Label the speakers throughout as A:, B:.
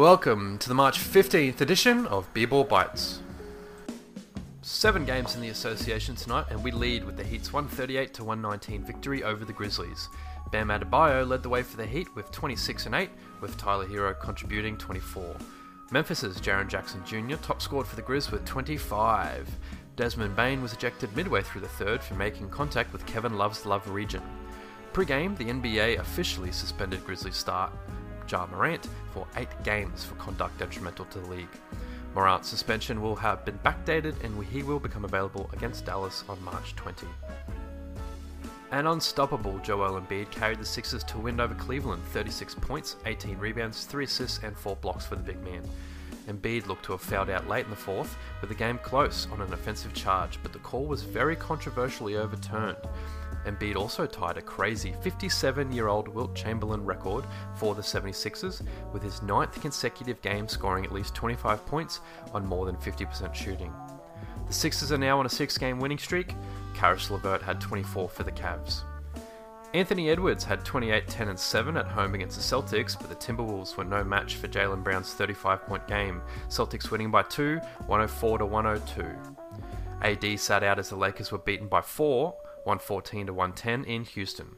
A: Welcome to the March 15th edition of B-Ball Bites. Seven games in the association tonight, and we lead with the Heat's 138 to 119 victory over the Grizzlies. Bam Adebayo led the way for the Heat with 26 and 8, with Tyler Herro contributing 24. Memphis's Jaren Jackson Jr. top scored for the Grizz with 25. Desmond Bane was ejected midway through the third for making contact with Kevin Love's Love region. Pre-game, the NBA officially suspended Grizzlies star Ja Morant for eight games for conduct detrimental to the league. Morant's suspension will have been backdated and he will become available against Dallas on March 20. An unstoppable Joel Embiid carried the Sixers to win over Cleveland 36 points, 18 rebounds, 3 assists, and 4 blocks for the big man. Embiid looked to have fouled out late in the fourth, with the game close on an offensive charge, but the call was very controversially overturned. Embiid also tied a crazy 57 year old Wilt Chamberlain record for the 76ers, with his ninth consecutive game scoring at least 25 points on more than 50% shooting. The Sixers are now on a six game winning streak. Caris LeVert had 24 for the Cavs. Anthony Edwards had 28, 10, and 7 at home against the Celtics, but the Timberwolves were no match for Jaylen Brown's 35 point game. Celtics winning by 2, 104 to 102. AD sat out as the Lakers were beaten by 4, 114 to 110 in Houston.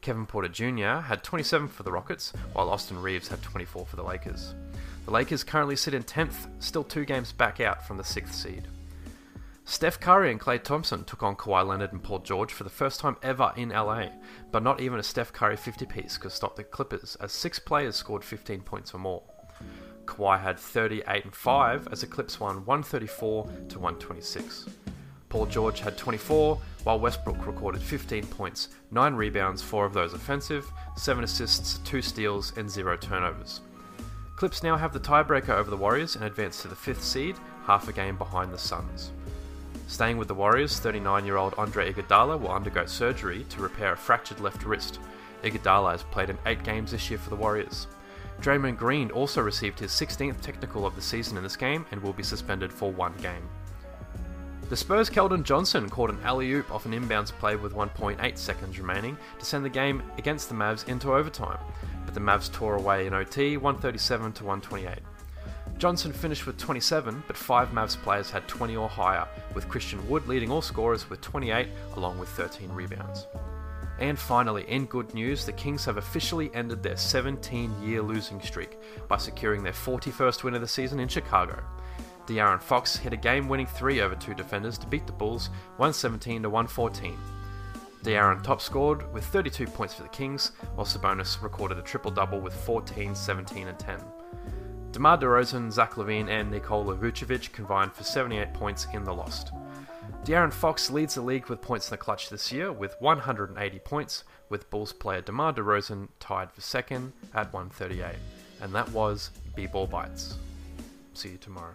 A: Kevin Porter Jr. had 27 for the Rockets, while Austin Reaves had 24 for the Lakers. The Lakers currently sit in 10th, still two games back out from the 6th seed. Steph Curry and Klay Thompson took on Kawhi Leonard and Paul George for the first time ever in LA, but not even a Steph Curry 50 piece could stop the Clippers as six players scored 15 points or more. Kawhi had 38 and 5 as the Clips won 134 to 126. Paul George had 24, while Westbrook recorded 15 points, 9 rebounds, 4 of those offensive, 7 assists, 2 steals, and 0 turnovers. Clips now have the tiebreaker over the Warriors and advance to the 5th seed, half a game behind the Suns. Staying with the Warriors, 39 year old Andre Iguodala will undergo surgery to repair a fractured left wrist. Iguodala has played in 8 games this year for the Warriors. Draymond Green also received his 16th technical of the season in this game and will be suspended for one game. The Spurs' Keldon Johnson caught an alley oop off an inbounds play with 1.8 seconds remaining to send the game against the Mavs into overtime, but the Mavs tore away in OT 137 to 128. Johnson finished with 27, but five Mavs players had 20 or higher, with Christian Wood leading all scorers with 28, along with 13 rebounds. And finally, in good news, the Kings have officially ended their 17 year losing streak by securing their 41st win of the season in Chicago. De'Aaron Fox hit a game winning three over two defenders to beat the Bulls 117 to 114. De'Aaron top scored with 32 points for the Kings, while Sabonis recorded a triple double with 14, 17, and 10. DeMar DeRozan, Zach LaVine, and Nikola Vucevic combined for 78 points in the loss. De'Aaron Fox leads the league with points in the clutch this year with 180 points, with Bulls player DeMar DeRozan tied for second at 138. And that was B-Ball Bites. See you tomorrow.